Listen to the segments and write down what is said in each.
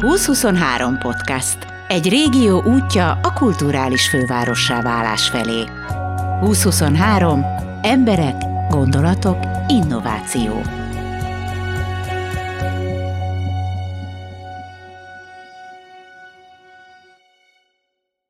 2023 podcast. Egy régió útja a kulturális fővárossá válás felé. 2023. Emberek, gondolatok, innováció.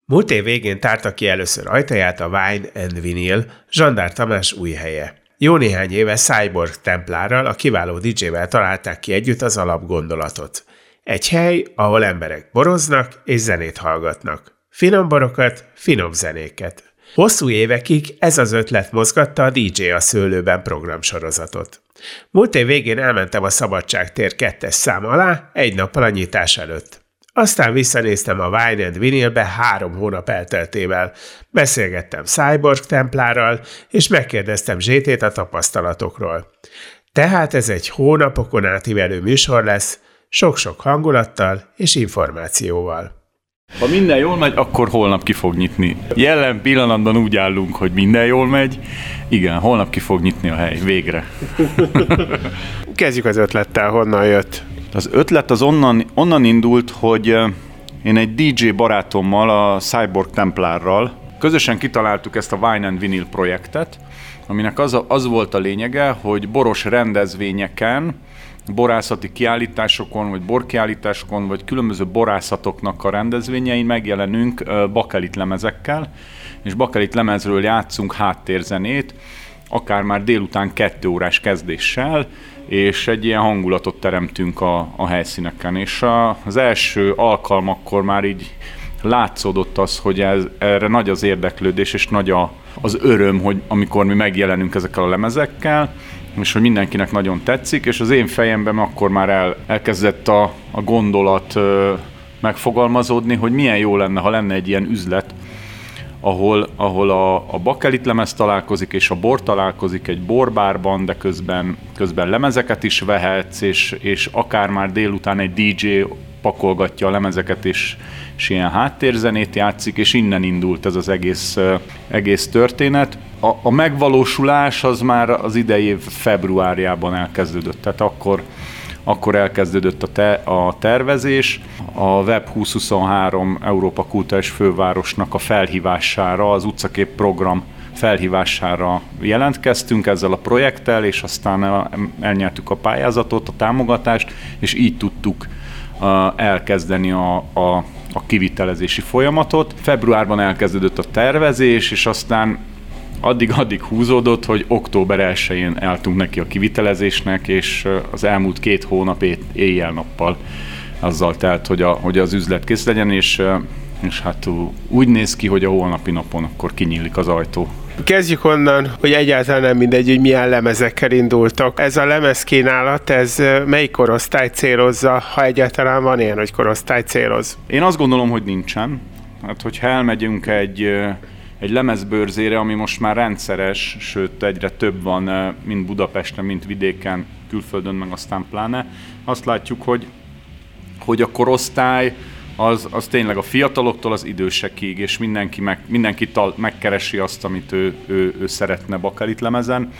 Múlt év végén tárta ki először ajtaját a Wine and Vinyl Zsandár Tamás új helye. Jó néhány éve Cyborg templárral, a kiváló DJ-vel találták ki együtt az alapgondolatot. Egy hely, ahol emberek boroznak és zenét hallgatnak. Finom borokat, finom zenéket. Hosszú évekig ez az ötlet mozgatta a DJ a szőlőben programsorozatot. Múlt év végén elmentem a Szabadság tér kettes szám alá, egy nappal a nyitás előtt. Aztán visszanéztem a Wine and Vinylbe három hónap elteltével. Beszélgettem Cyborg templárral, és megkérdeztem Zsétét a tapasztalatokról. Tehát ez egy hónapokon átívelő műsor lesz, sok-sok hangulattal és információval. Ha minden jól megy, akkor holnap ki fog nyitni. Jelen pillanatban úgy állunk, hogy minden jól megy. Igen, holnap ki fog nyitni a hely, végre. Kezdjük az ötlettel, honnan jött. Az ötlet az onnan, onnan indult, hogy én egy DJ barátommal, a Cyborg Templárral közösen kitaláltuk ezt a Wine and Vinyl projektet, aminek az, a, az volt a lényege, hogy boros rendezvényeken borászati kiállításokon, vagy borkiállításokon, vagy különböző borászatoknak a rendezvényein megjelenünk bakelit lemezekkel, és bakelit lemezről játszunk háttérzenét, akár már délután kettő órás kezdéssel, és egy ilyen hangulatot teremtünk a, a helyszíneken. És a, az első alkalmakkor már így látszódott az, hogy ez, erre nagy az érdeklődés, és nagy a, az öröm, hogy amikor mi megjelenünk ezekkel a lemezekkel, és hogy mindenkinek nagyon tetszik, és az én fejemben akkor már el, elkezdett a, a gondolat ö, megfogalmazódni, hogy milyen jó lenne, ha lenne egy ilyen üzlet, ahol, ahol a, a bakelit lemez találkozik, és a bor találkozik egy borbárban, de közben, közben lemezeket is vehetsz, és, és akár már délután egy DJ pakolgatja a lemezeket, és, és ilyen háttérzenét játszik, és innen indult ez az egész, egész történet. A, megvalósulás az már az idei év februárjában elkezdődött, tehát akkor, akkor elkezdődött a, te, a tervezés. A Web 2023 Európa Kultúrás Fővárosnak a felhívására, az utcakép program felhívására jelentkeztünk ezzel a projekttel, és aztán elnyertük a pályázatot, a támogatást, és így tudtuk elkezdeni a, a, a kivitelezési folyamatot. Februárban elkezdődött a tervezés, és aztán addig-addig húzódott, hogy október 1-én eltunk neki a kivitelezésnek, és az elmúlt két hónap éjjel-nappal azzal telt, hogy, a, hogy az üzlet kész legyen, és, és hát úgy néz ki, hogy a holnapi napon akkor kinyílik az ajtó. Kezdjük onnan, hogy egyáltalán nem mindegy, hogy milyen lemezekkel indultak. Ez a lemezkínálat, ez melyik korosztály célozza, ha egyáltalán van ilyen, hogy korosztály céloz? Én azt gondolom, hogy nincsen. Hát, hogyha elmegyünk egy egy lemezbőrzére, ami most már rendszeres, sőt egyre több van, mint Budapesten, mint vidéken, külföldön, meg aztán pláne. Azt látjuk, hogy, hogy a korosztály az, az tényleg a fiataloktól az idősekig, és mindenki, meg, mindenki tal, megkeresi azt, amit ő, ő, ő szeretne bakelit lemezen.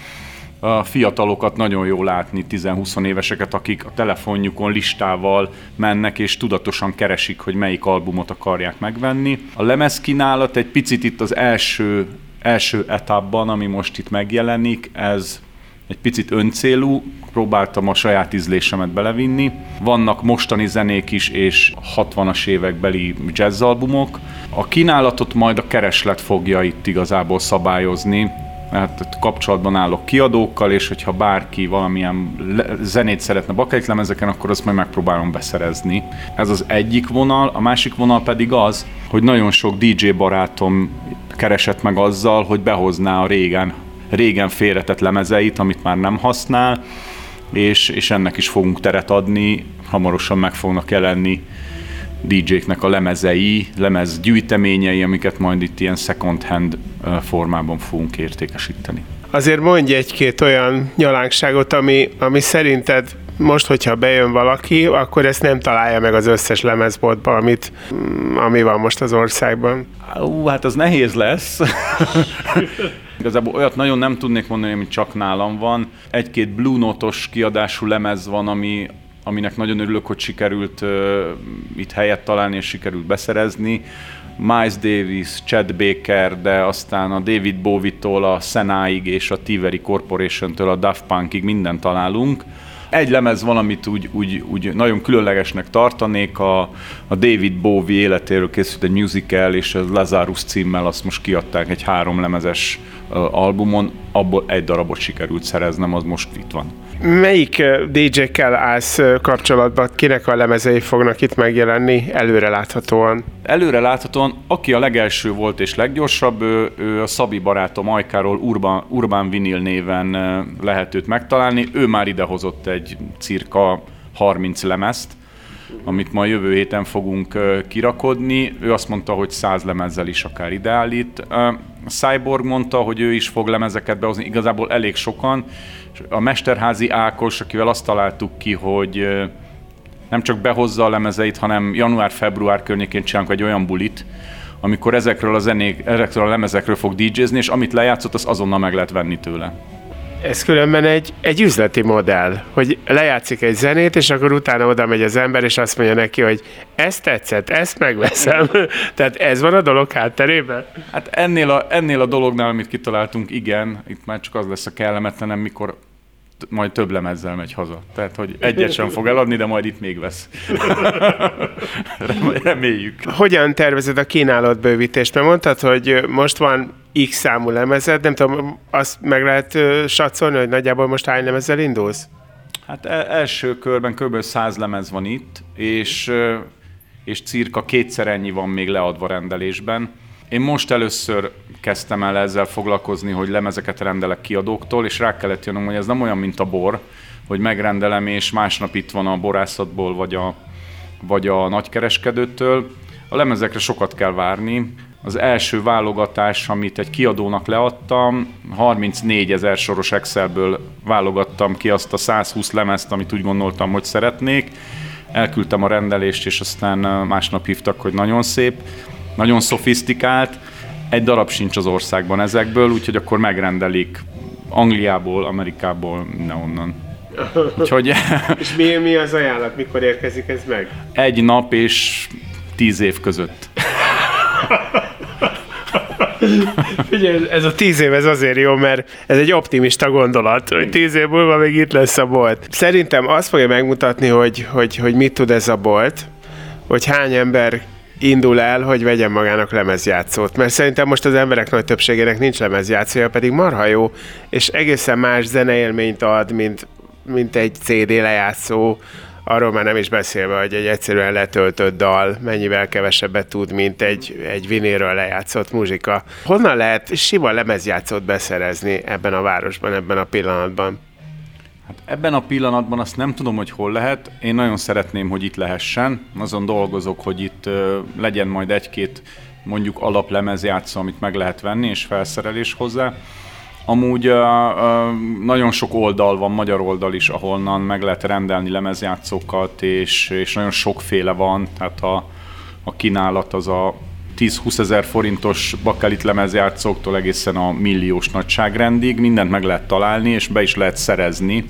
Fiatalokat nagyon jó látni, 10-20 éveseket, akik a telefonjukon listával mennek, és tudatosan keresik, hogy melyik albumot akarják megvenni. A lemezkínálat egy picit itt az első, első etapban, ami most itt megjelenik, ez egy picit öncélú, próbáltam a saját ízlésemet belevinni. Vannak mostani zenék is, és 60-as évekbeli jazzalbumok. A kínálatot majd a kereslet fogja itt igazából szabályozni, mert kapcsolatban állok kiadókkal, és hogyha bárki valamilyen zenét szeretne bakelitlemezeken, akkor azt majd megpróbálom beszerezni. Ez az egyik vonal, a másik vonal pedig az, hogy nagyon sok DJ barátom keresett meg azzal, hogy behozná a régen régen félretett lemezeit, amit már nem használ, és, és ennek is fogunk teret adni, hamarosan meg fognak jelenni DJ-knek a lemezei, lemez gyűjteményei, amiket majd itt ilyen second hand formában fogunk értékesíteni. Azért mondj egy-két olyan nyalánkságot, ami, ami szerinted most, hogyha bejön valaki, akkor ezt nem találja meg az összes lemezboltban, amit, ami van most az országban. Ú, hát az nehéz lesz. Igazából olyat nagyon nem tudnék mondani, ami csak nálam van. Egy-két Blue Note-os kiadású lemez van, ami aminek nagyon örülök, hogy sikerült uh, itt helyet találni és sikerült beszerezni. Miles Davis, Chad Baker, de aztán a David Bowie-tól a Senáig és a Tiveri Corporation-től a Daft Punkig mindent találunk. Egy lemez valamit úgy, úgy, úgy nagyon különlegesnek tartanék, a, a David Bowie életéről készült egy musical, és a Lazarus címmel azt most kiadták egy három lemezes albumon, abból egy darabot sikerült szereznem, az most itt van. Melyik DJ-kkel állsz kapcsolatban? Kinek a lemezei fognak itt megjelenni előre láthatóan? Előre láthatóan, aki a legelső volt és leggyorsabb, ő, ő a Szabi barátom Ajkáról Urban, Urban Vinyl néven lehet őt megtalálni. Ő már idehozott egy cirka 30 lemezt, amit ma jövő héten fogunk kirakodni. Ő azt mondta, hogy száz lemezzel is akár ideállít. Cyborg mondta, hogy ő is fog lemezeket behozni, igazából elég sokan. A Mesterházi Ákos, akivel azt találtuk ki, hogy nem csak behozza a lemezeit, hanem január-február környékén csinálunk egy olyan bulit, amikor ezekről a zenék, ezekről a lemezekről fog DJ-zni, és amit lejátszott, az azonnal meg lehet venni tőle. Ez különben egy, egy üzleti modell, hogy lejátszik egy zenét, és akkor utána oda megy az ember, és azt mondja neki, hogy ezt tetszett, ezt megveszem. Tehát ez van a dolog hátterében? Hát ennél a, ennél a dolognál, amit kitaláltunk, igen, itt már csak az lesz a kellemetlenem, mikor majd több lemezzel megy haza. Tehát, hogy egyet sem fog eladni, de majd itt még vesz. Reméljük. Hogyan tervezed a kínálatbővítést? Mert mondtad, hogy most van X számú lemezed, nem tudom, azt meg lehet satszolni, hogy nagyjából most hány lemezzel indulsz? Hát e- első körben kb. 100 lemez van itt, és, és cirka kétszer ennyi van még leadva rendelésben. Én most először kezdtem el ezzel foglalkozni, hogy lemezeket rendelek kiadóktól, és rá kellett jönnöm, hogy ez nem olyan, mint a bor, hogy megrendelem, és másnap itt van a borászatból, vagy a, vagy a nagykereskedőtől. A lemezekre sokat kell várni. Az első válogatás, amit egy kiadónak leadtam, 34 ezer soros Excelből válogattam ki azt a 120 lemezt, amit úgy gondoltam, hogy szeretnék. Elküldtem a rendelést, és aztán másnap hívtak, hogy nagyon szép, nagyon szofisztikált egy darab sincs az országban ezekből, úgyhogy akkor megrendelik Angliából, Amerikából, mindenhonnan. Úgyhogy... és mi, mi az ajánlat, mikor érkezik ez meg? Egy nap és tíz év között. Ugye ez a tíz év ez azért jó, mert ez egy optimista gondolat, hogy tíz év múlva még itt lesz a bolt. Szerintem azt fogja megmutatni, hogy, hogy, hogy mit tud ez a bolt, hogy hány ember indul el, hogy vegyen magának lemezjátszót. Mert szerintem most az emberek nagy többségének nincs lemezjátszója, pedig marha jó, és egészen más zeneélményt ad, mint, mint egy CD lejátszó, arról már nem is beszélve, hogy egy egyszerűen letöltött dal mennyivel kevesebbet tud, mint egy, egy vinéről lejátszott muzsika. Honnan lehet sima lemezjátszót beszerezni ebben a városban, ebben a pillanatban? Hát ebben a pillanatban azt nem tudom, hogy hol lehet. Én nagyon szeretném, hogy itt lehessen. Azon dolgozok, hogy itt uh, legyen majd egy-két mondjuk alaplemezjátszó, amit meg lehet venni, és felszerelés hozzá. Amúgy uh, uh, nagyon sok oldal van, magyar oldal is, ahonnan meg lehet rendelni lemezjátszókat, és, és nagyon sokféle van, tehát a, a kínálat az a 10-20 ezer forintos bakelit lemezjátszóktól egészen a milliós nagyságrendig, mindent meg lehet találni, és be is lehet szerezni,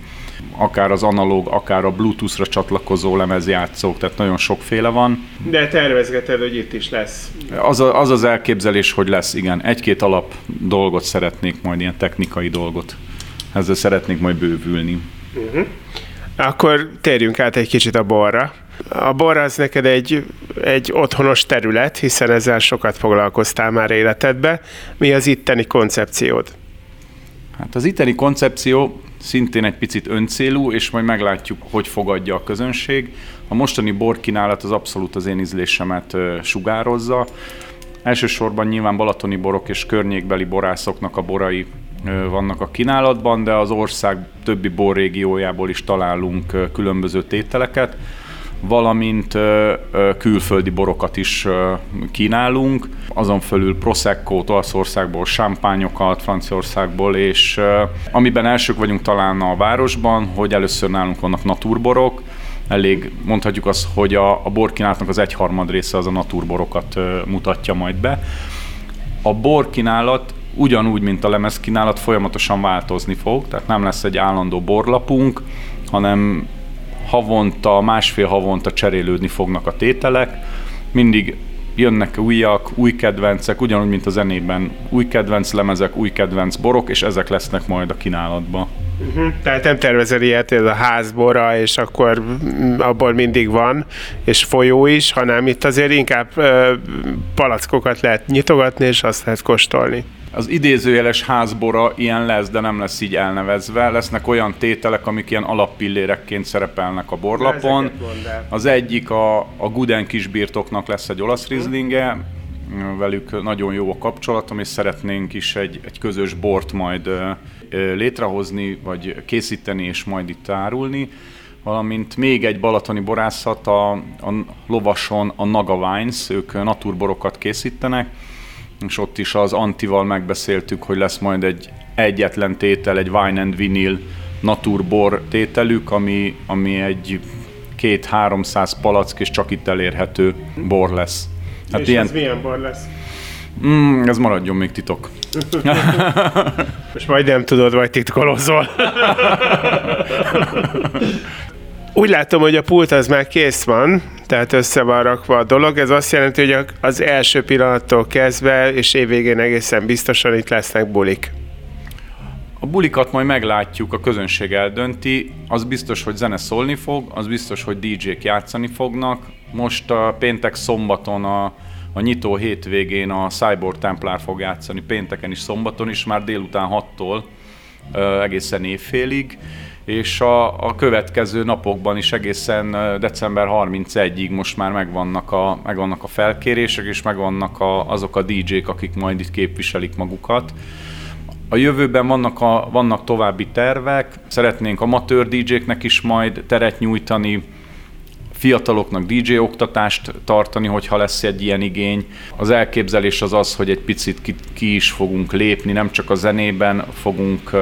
akár az analóg, akár a Bluetooth-ra csatlakozó lemezjátszók, tehát nagyon sokféle van. De tervezgeted, hogy itt is lesz? Az, a, az az elképzelés, hogy lesz, igen. Egy-két alap dolgot szeretnék majd, ilyen technikai dolgot. Ezzel szeretnék majd bővülni. Uh-huh. Akkor térjünk át egy kicsit a borra. A bor az neked egy, egy otthonos terület, hiszen ezzel sokat foglalkoztál már életedbe. Mi az itteni koncepciód? Hát az itteni koncepció szintén egy picit öncélú, és majd meglátjuk, hogy fogadja a közönség. A mostani borkínálat az abszolút az én ízlésemet sugározza. Elsősorban nyilván balatoni borok és környékbeli borászoknak a borai vannak a kínálatban, de az ország többi borrégiójából is találunk különböző tételeket valamint külföldi borokat is kínálunk, azon fölül prosecco Olaszországból, sámpányokat, Franciaországból, és amiben elsők vagyunk talán a városban, hogy először nálunk vannak naturborok, elég mondhatjuk azt, hogy a, a borkínálatnak az egyharmad része az a naturborokat mutatja majd be. A borkínálat ugyanúgy, mint a lemezkínálat folyamatosan változni fog, tehát nem lesz egy állandó borlapunk, hanem havonta, másfél havonta cserélődni fognak a tételek, mindig jönnek újak, új kedvencek, ugyanúgy, mint a zenében. Új kedvenc lemezek, új kedvenc borok, és ezek lesznek majd a kínálatban. Uh-huh. Tehát nem tervezel ilyet, ez a házbora, és akkor abból mindig van, és folyó is, hanem itt azért inkább uh, palackokat lehet nyitogatni, és azt lehet kóstolni. Az idézőjeles házbora ilyen lesz, de nem lesz így elnevezve. Lesznek olyan tételek, amik ilyen alappillérekként szerepelnek a borlapon. Az egyik a, a Guden kisbirtoknak lesz egy olasz rizlinge, velük nagyon jó a kapcsolatom, és szeretnénk is egy, egy közös bort majd létrehozni, vagy készíteni, és majd itt árulni valamint még egy balatoni borászat, a, a Lovason, a Naga Wines, ők naturborokat készítenek, és ott is az Antival megbeszéltük, hogy lesz majd egy egyetlen tétel, egy Wine and Vinyl naturbor tételük, ami, ami egy két 300 palack és csak itt elérhető bor lesz. Hát és ilyen... ez milyen bor lesz? Mm, ez maradjon még titok. Most majd nem tudod, vagy titkolozol. Úgy látom, hogy a pult az már kész van, tehát össze van rakva a dolog. Ez azt jelenti, hogy az első pillanattól kezdve és évvégén egészen biztosan itt lesznek bulik. A bulikat majd meglátjuk, a közönség eldönti. Az biztos, hogy zene szólni fog, az biztos, hogy DJ-k játszani fognak. Most a péntek szombaton a, a nyitó hétvégén a Cyborg Templar fog játszani, pénteken is, szombaton is, már délután 6-tól egészen évfélig és a, a következő napokban is egészen december 31-ig most már megvannak a, megvannak a felkérések, és megvannak a, azok a DJ-k, akik majd itt képviselik magukat. A jövőben vannak, a, vannak további tervek, szeretnénk amatőr DJ-knek is majd teret nyújtani, fiataloknak DJ oktatást tartani, hogyha lesz egy ilyen igény. Az elképzelés az az, hogy egy picit ki, ki is fogunk lépni, nem csak a zenében fogunk uh,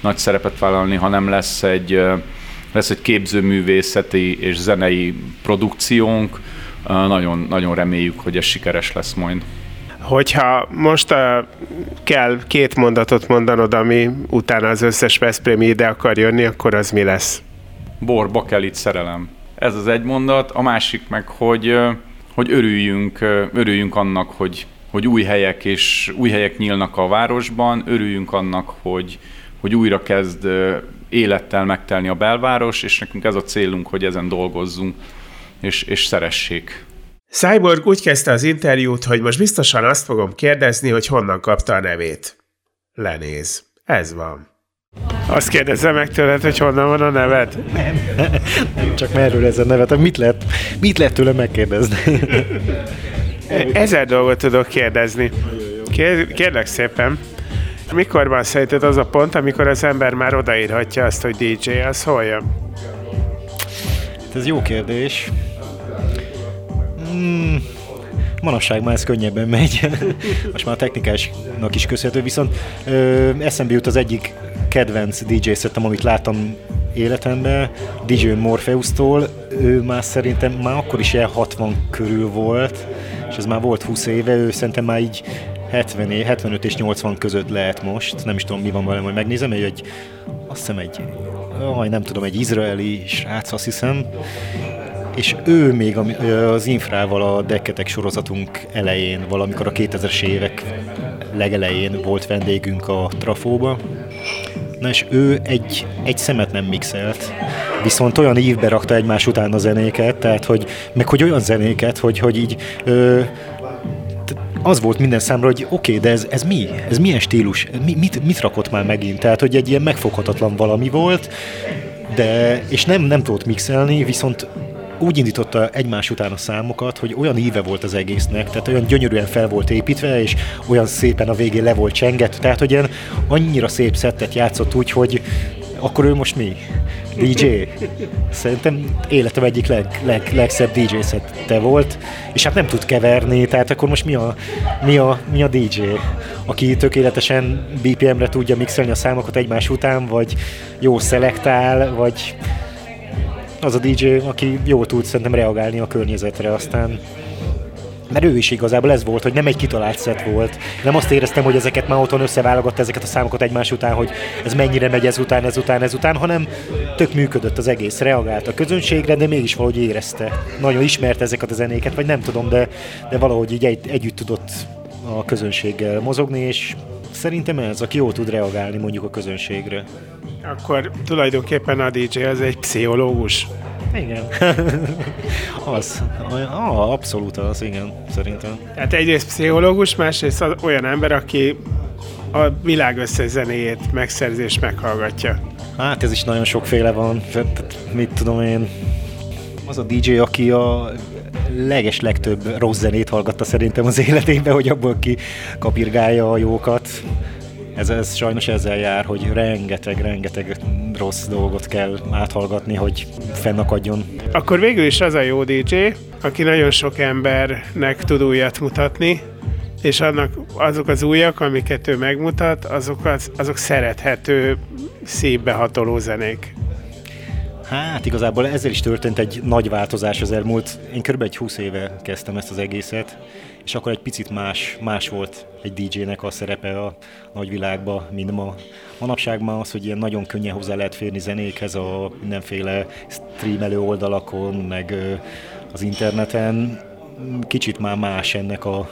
nagy szerepet vállalni, hanem lesz egy, lesz egy képzőművészeti és zenei produkciónk. Nagyon, nagyon reméljük, hogy ez sikeres lesz majd. Hogyha most uh, kell két mondatot mondanod, ami utána az összes Veszprémi ide akar jönni, akkor az mi lesz? Bor, bakelit, szerelem. Ez az egy mondat. A másik meg, hogy, hogy örüljünk, örüljünk annak, hogy, hogy új helyek és új helyek nyílnak a városban, örüljünk annak, hogy, hogy újra kezd élettel megtelni a belváros, és nekünk ez a célunk, hogy ezen dolgozzunk, és, és szeressék. Cyborg úgy kezdte az interjút, hogy most biztosan azt fogom kérdezni, hogy honnan kapta a nevét. Lenéz. Ez van. Azt kérdezze meg tőled, hogy honnan van a neved? Nem, csak merről ez a nevet, mit lehet, mit lehet tőle megkérdezni? Ezer dolgot tudok kérdezni. kérlek szépen, mikor van szerinted az a pont, amikor az ember már odaírhatja azt, hogy DJ, az hol jön? Ez jó kérdés. Hmm, manapság már ez könnyebben megy. Most már a technikásnak is köszönhető, viszont ö, eszembe jut az egyik kedvenc DJ szettem, amit láttam életemben, DJ Morpheus-tól, ő már szerintem már akkor is ilyen 60 körül volt, és ez már volt 20 éve, ő szerintem már így 70, 75 és 80 között lehet most, nem is tudom mi van vele, majd megnézem, hogy egy, azt hiszem egy, aj, nem tudom, egy izraeli srác, azt hiszem, és ő még az infrával a Dekketek sorozatunk elején, valamikor a 2000-es évek legelején volt vendégünk a Trafóba, Na és ő egy, egy szemet nem mixelt, viszont olyan ívbe rakta egymás után a zenéket, tehát hogy, meg hogy olyan zenéket, hogy, hogy így ö, az volt minden számra, hogy oké, okay, de ez, ez mi? Ez milyen stílus? Mi, mit, mit rakott már megint? Tehát, hogy egy ilyen megfoghatatlan valami volt, de, és nem, nem tudott mixelni, viszont úgy indította egymás után a számokat, hogy olyan íve volt az egésznek, tehát olyan gyönyörűen fel volt építve, és olyan szépen a végén le volt csengett, tehát hogy ilyen annyira szép szettet játszott úgy, hogy akkor ő most mi? DJ? Szerintem életem egyik leg, leg, legszebb DJ szette volt, és hát nem tud keverni, tehát akkor most mi a, mi a, mi a DJ? Aki tökéletesen BPM-re tudja mixelni a számokat egymás után, vagy jó szelektál, vagy az a DJ, aki jól tud szerintem reagálni a környezetre, aztán mert ő is igazából ez volt, hogy nem egy kitalált szett volt. Nem azt éreztem, hogy ezeket már otthon összeválogatta ezeket a számokat egymás után, hogy ez mennyire megy ez után, ez után, ez után, hanem tök működött az egész, reagált a közönségre, de mégis valahogy érezte. Nagyon ismert ezeket a zenéket, vagy nem tudom, de, de valahogy így egy, együtt tudott a közönséggel mozogni, és szerintem ez, aki jól tud reagálni mondjuk a közönségre. Akkor tulajdonképpen a DJ az egy pszichológus. Igen. az. Ah, abszolút az, igen, szerintem. Tehát egyrészt pszichológus, másrészt az olyan ember, aki a világ összes zenéjét megszerzi és meghallgatja. Hát ez is nagyon sokféle van. Mit tudom én, az a DJ, aki a leges legtöbb rossz zenét hallgatta szerintem az életében, hogy abból ki kapirgálja a jókat. Ez, ez sajnos ezzel jár, hogy rengeteg, rengeteg rossz dolgot kell áthallgatni, hogy fennakadjon. Akkor végül is az a jó DJ, aki nagyon sok embernek tud újat mutatni, és annak azok az újak, amiket ő megmutat, azok, az, azok szerethető, szívbe hatoló zenék. Hát igazából ezzel is történt egy nagy változás az elmúlt, én kb. egy 20 éve kezdtem ezt az egészet, és akkor egy picit más, más volt egy DJ-nek a szerepe a nagyvilágban, mint ma. Manapság már az, hogy ilyen nagyon könnyen hozzá lehet férni zenékhez a mindenféle streamelő oldalakon, meg az interneten, kicsit már más ennek a...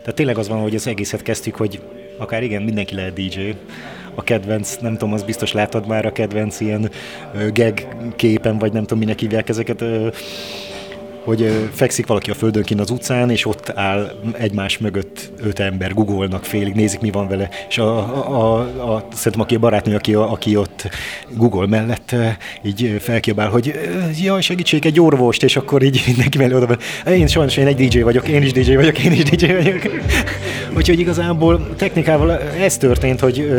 Tehát tényleg az van, hogy az egészet kezdtük, hogy akár igen, mindenki lehet DJ, a kedvenc, nem tudom, az biztos láttad már a kedvenc ilyen gag képen, vagy nem tudom, minek hívják ezeket, hogy fekszik valaki a földön kint az utcán, és ott áll egymás mögött öt ember, googolnak félig, nézik, mi van vele, és a, a, a, a szerintem aki a barátnő, aki, aki ott Google mellett így felkiabál, hogy jaj, segítség, egy orvost, és akkor így mindenki mellé oda én sajnos én egy DJ vagyok, én is DJ vagyok, én is DJ vagyok. Úgyhogy igazából technikával ez történt, hogy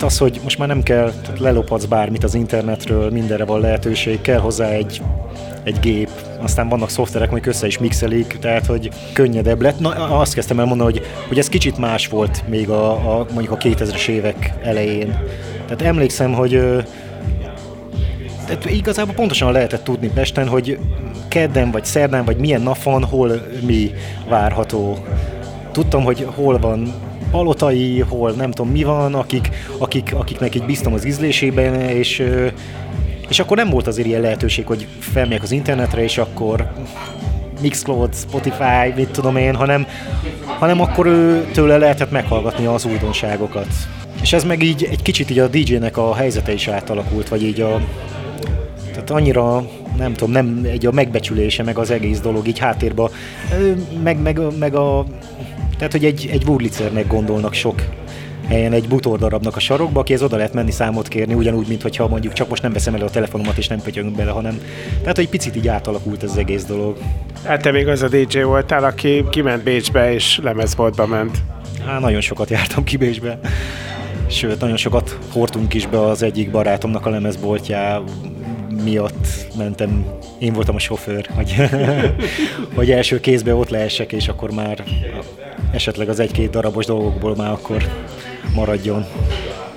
az, hogy most már nem kell, lelophatsz bármit az internetről, mindenre van lehetőség, kell hozzá egy egy gép, aztán vannak szoftverek, amik össze is mixelik, tehát hogy könnyedebb lett. Na, azt kezdtem el mondani, hogy, hogy ez kicsit más volt még a, a mondjuk a 2000-es évek elején. Tehát emlékszem, hogy tehát igazából pontosan lehetett tudni Pesten, hogy kedden vagy szerdán, vagy milyen nap van, hol mi várható. Tudtam, hogy hol van palotai, hol nem tudom mi van, akik, akik, akiknek így biztom az ízlésében, és és akkor nem volt azért ilyen lehetőség, hogy felmegyek az internetre, és akkor Mixcloud, Spotify, mit tudom én, hanem, hanem akkor ő tőle lehetett meghallgatni az újdonságokat. És ez meg így egy kicsit így a DJ-nek a helyzete is átalakult, vagy így a... Tehát annyira, nem tudom, nem egy a megbecsülése, meg az egész dolog így háttérben, meg, meg, meg a... Tehát, hogy egy, egy Wurlitzernek gondolnak sok helyen egy butordarabnak a sarokba, akihez oda lehet menni számot kérni, ugyanúgy, mint hogyha mondjuk csak most nem veszem elő a telefonomat és nem pötyögünk bele, hanem tehát, hogy picit így átalakult ez az egész dolog. Hát te még az a DJ voltál, aki kiment Bécsbe és lemezboltba ment. Hát nagyon sokat jártam ki Bécsbe. Sőt, nagyon sokat hordtunk is be az egyik barátomnak a lemezboltjá miatt mentem, én voltam a sofőr, hogy, hogy első kézbe ott leessek, és akkor már esetleg az egy-két darabos dolgokból már akkor maradjon.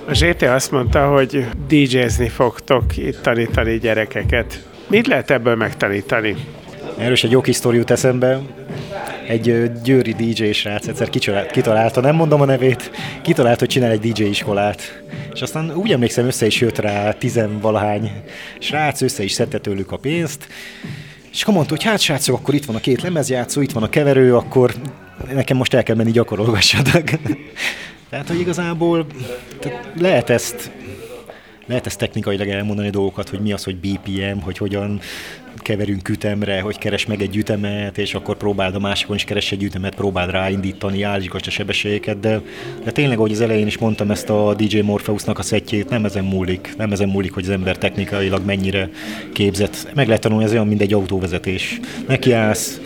A ZT azt mondta, hogy DJ-zni fogtok itt tanítani gyerekeket. Mit lehet ebből megtanítani? Erős egy jó kis sztori jut eszembe. Egy győri DJ srác egyszer kitalálta, nem mondom a nevét, kitalált, hogy csinál egy DJ iskolát. És aztán úgy emlékszem, össze is jött rá tizenvalahány srác, össze is szedte tőlük a pénzt, és akkor mondta, hogy hát srácok, akkor itt van a két lemezjátszó, itt van a keverő, akkor nekem most el kell menni gyakorolgassatok. Tehát, hogy igazából tehát lehet ezt lehet ezt technikailag elmondani dolgokat, hogy mi az, hogy BPM, hogy hogyan keverünk ütemre, hogy keres meg egy ütemet, és akkor próbáld a másikon is keres egy ütemet, próbáld ráindítani, állítsd a sebességeket, de, de tényleg, ahogy az elején is mondtam, ezt a DJ Morpheusnak a szettjét, nem ezen múlik, nem ezen múlik, hogy az ember technikailag mennyire képzett. Meg lehet tanulni, ez olyan, mint egy autóvezetés. Nekiállsz,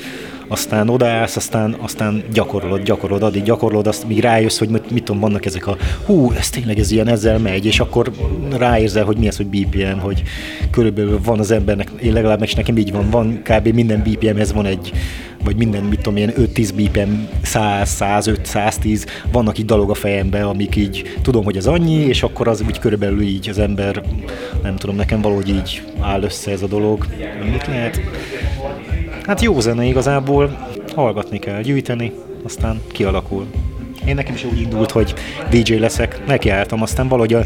aztán odaállsz, aztán, aztán gyakorolod, gyakorolod, addig gyakorolod, azt míg rájössz, hogy mit, mit tudom, vannak ezek a hú, ez tényleg ez ilyen, ezzel megy, és akkor ráérzel, hogy mi az, hogy BPM, hogy körülbelül van az embernek, én legalábbis nekem így van, van kb. minden BPM-hez van egy, vagy minden, mit tudom én, 5-10 BPM, 100, 105, 110, vannak így dalog a fejembe, amik így tudom, hogy ez annyi, és akkor az úgy körülbelül így az ember, nem tudom, nekem valahogy így áll össze ez a dolog. Mit lehet? Hát jó zene igazából. hallgatni kell, gyűjteni, aztán kialakul. Én nekem is úgy indult, hogy DJ leszek, nekiálltam, aztán valahogy a,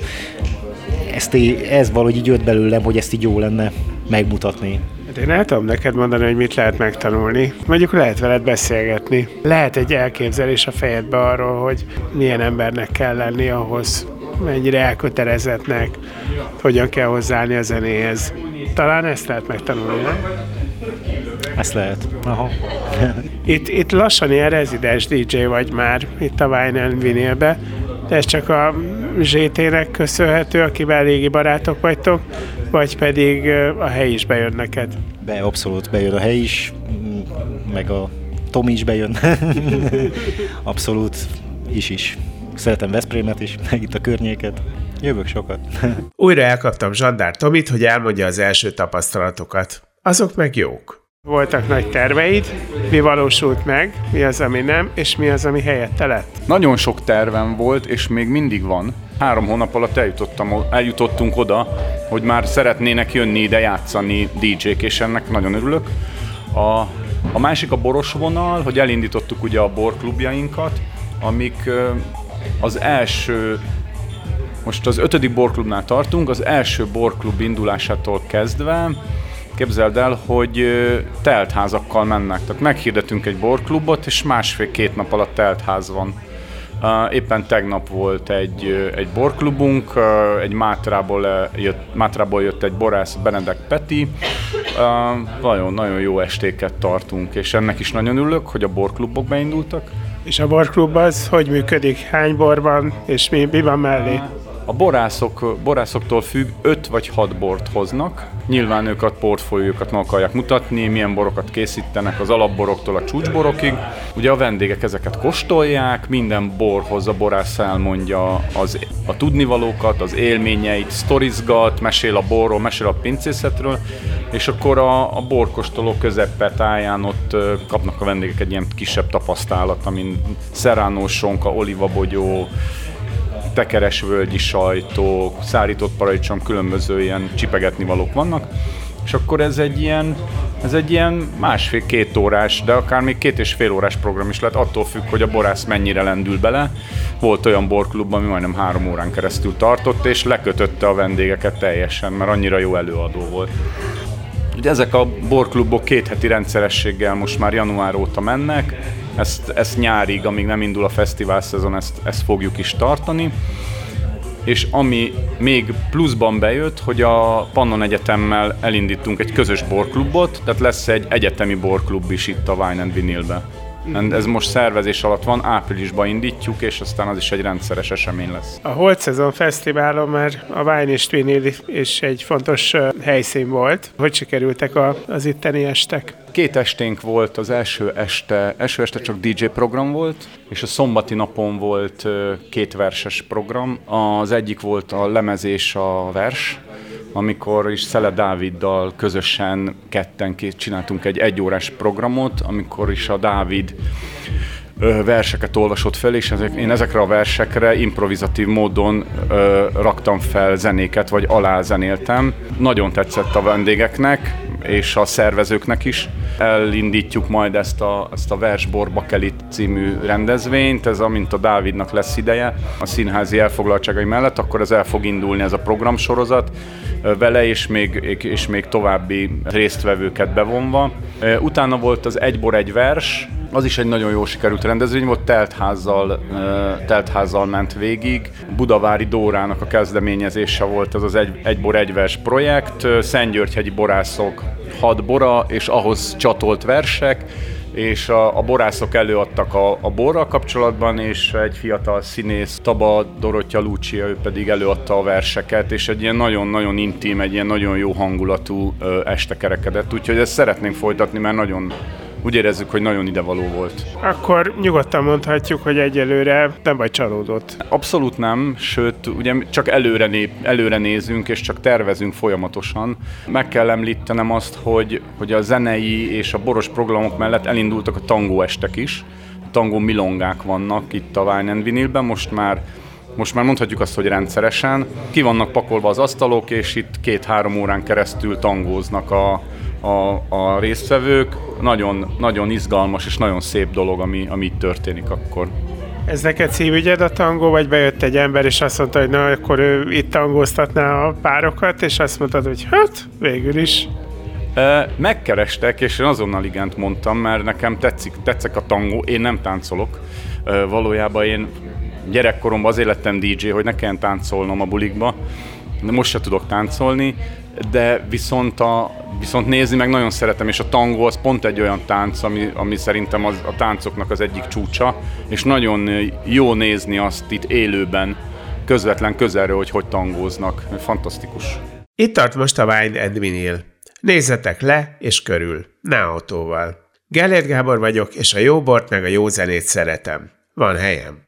ezt, ez valahogy így jött belőlem, hogy ezt így jó lenne megmutatni. Hát én el tudom neked mondani, hogy mit lehet megtanulni. Mondjuk lehet veled beszélgetni. Lehet egy elképzelés a fejedbe arról, hogy milyen embernek kell lenni ahhoz, mennyire elkötelezettnek, hogyan kell hozzáállni a zenéhez. Talán ezt lehet megtanulni, nem? Ezt lehet. Aha. itt, itt lassan ilyen rezidens DJ vagy már, itt a Wine and Vinylbe, de ez csak a ZT-nek köszönhető, akivel régi barátok vagytok, vagy pedig a hely is bejön neked? Be, abszolút bejön a hely is, meg a Tom is bejön. abszolút is is. Szeretem Veszprémet is, meg itt a környéket. Jövök sokat. Újra elkaptam Zsandár Tomit, hogy elmondja az első tapasztalatokat. Azok meg jók. Voltak nagy terveid, mi valósult meg, mi az, ami nem, és mi az, ami helyette lett? Nagyon sok tervem volt, és még mindig van. Három hónap alatt eljutottam, eljutottunk oda, hogy már szeretnének jönni ide játszani DJ-k, és ennek nagyon örülök. A, a másik a boros vonal, hogy elindítottuk ugye a borklubjainkat, amik az első most az ötödik borklubnál tartunk, az első borklub indulásától kezdve Képzeld el, hogy teltházakkal mennek. Tehát meghirdetünk egy borklubot, és másfél-két nap alatt teltház van. Éppen tegnap volt egy, egy borklubunk, egy Mátrából jött, Mátrából jött egy borász, Benedek Peti. Nagyon-nagyon jó estéket tartunk, és ennek is nagyon örülök, hogy a borklubok beindultak. És a borklub az hogy működik? Hány bor van, és mi, mi van mellé? A borászok, borászoktól függ, 5 vagy 6 bort hoznak. Nyilván ők a portfóliókat meg akarják mutatni, milyen borokat készítenek az alapboroktól a csúcsborokig. Ugye a vendégek ezeket kóstolják, minden borhoz a borász elmondja az, a tudnivalókat, az élményeit, sztorizgat, mesél a borról, mesél a pincészetről, és akkor a, a borkostoló táján ott kapnak a vendégek egy ilyen kisebb tapasztalat, amin szeránó sonka, olivabogyó, tekeres völgyi sajtó, szárított paradicsom, különböző ilyen csipegetni valók vannak, és akkor ez egy ilyen, ez egy ilyen másfél-két órás, de akár még két és fél órás program is lehet, attól függ, hogy a borász mennyire lendül bele. Volt olyan borklub, ami majdnem három órán keresztül tartott, és lekötötte a vendégeket teljesen, mert annyira jó előadó volt. Ugye ezek a borklubok két heti rendszerességgel most már január óta mennek, ezt, ezt nyárig, amíg nem indul a fesztivál szezon, ezt, ezt fogjuk is tartani. És ami még pluszban bejött, hogy a Pannon Egyetemmel elindítunk egy közös borklubot, tehát lesz egy egyetemi borklub is itt a Wine and Vinylbe. Ez most szervezés alatt van, áprilisban indítjuk, és aztán az is egy rendszeres esemény lesz. A Holt Szezon Fesztiválon már a Wine és Vinyl és egy fontos helyszín volt. Hogy sikerültek az itteni estek? Két esténk volt, az első este, első este csak DJ program volt, és a szombati napon volt két verses program. Az egyik volt a lemezés a vers, amikor is Szele Dáviddal közösen ketten csináltunk egy egyórás programot, amikor is a Dávid verseket olvasott fel, és ezek, én ezekre a versekre improvizatív módon raktam fel zenéket, vagy alázenéltem. Nagyon tetszett a vendégeknek, és a szervezőknek is. Elindítjuk majd ezt a, ezt a Versborba Kelit című rendezvényt, ez amint a Dávidnak lesz ideje a színházi elfoglaltságai mellett, akkor ez el fog indulni ez a programsorozat, vele és még, és még további résztvevőket bevonva. Utána volt az Egybor egy vers, az is egy nagyon jó sikerült rendezvény volt, teltházzal, teltházzal ment végig. Budavári Dórának a kezdeményezése volt ez az egy, Egybor egy vers projekt, Szentgyörgyhegyi borászok hat bora, és ahhoz csatolt versek, és a, a borászok előadtak a, a borral kapcsolatban, és egy fiatal színész, Taba Dorottya Lucia, ő pedig előadta a verseket, és egy ilyen nagyon-nagyon intim, egy ilyen nagyon jó hangulatú ö, este kerekedett, úgyhogy ezt szeretnénk folytatni, mert nagyon úgy érezzük, hogy nagyon idevaló volt. Akkor nyugodtan mondhatjuk, hogy egyelőre nem vagy csalódott. Abszolút nem, sőt, ugye csak előre, né, előre nézünk, és csak tervezünk folyamatosan. Meg kell említenem azt, hogy, hogy a zenei és a boros programok mellett elindultak a tangó estek is. A tangó milongák vannak itt a Wine and Vinylben, most már most már mondhatjuk azt, hogy rendszeresen. Ki vannak pakolva az asztalok, és itt két-három órán keresztül tangóznak a, a, a résztvevők. Nagyon, nagyon izgalmas és nagyon szép dolog, ami, ami itt történik akkor. Ez neked szívügyed a tangó, vagy bejött egy ember, és azt mondta, hogy na, akkor ő itt tangóztatná a párokat, és azt mondtad, hogy hát, végül is. Megkerestek, és én azonnal igent mondtam, mert nekem tetszik, tetszek a tangó, én nem táncolok. Valójában én gyerekkoromban azért lettem DJ, hogy ne kelljen táncolnom a bulikba, most se tudok táncolni, de viszont, a, viszont nézni meg nagyon szeretem, és a tangó az pont egy olyan tánc, ami, ami szerintem az, a táncoknak az egyik csúcsa, és nagyon jó nézni azt itt élőben, közvetlen közelről, hogy hogy tangóznak. Fantasztikus. Itt tart most a Wine and. Nézzetek le és körül, ne autóval. Gellért Gábor vagyok, és a jó bort meg a jó zenét szeretem. Van helyem.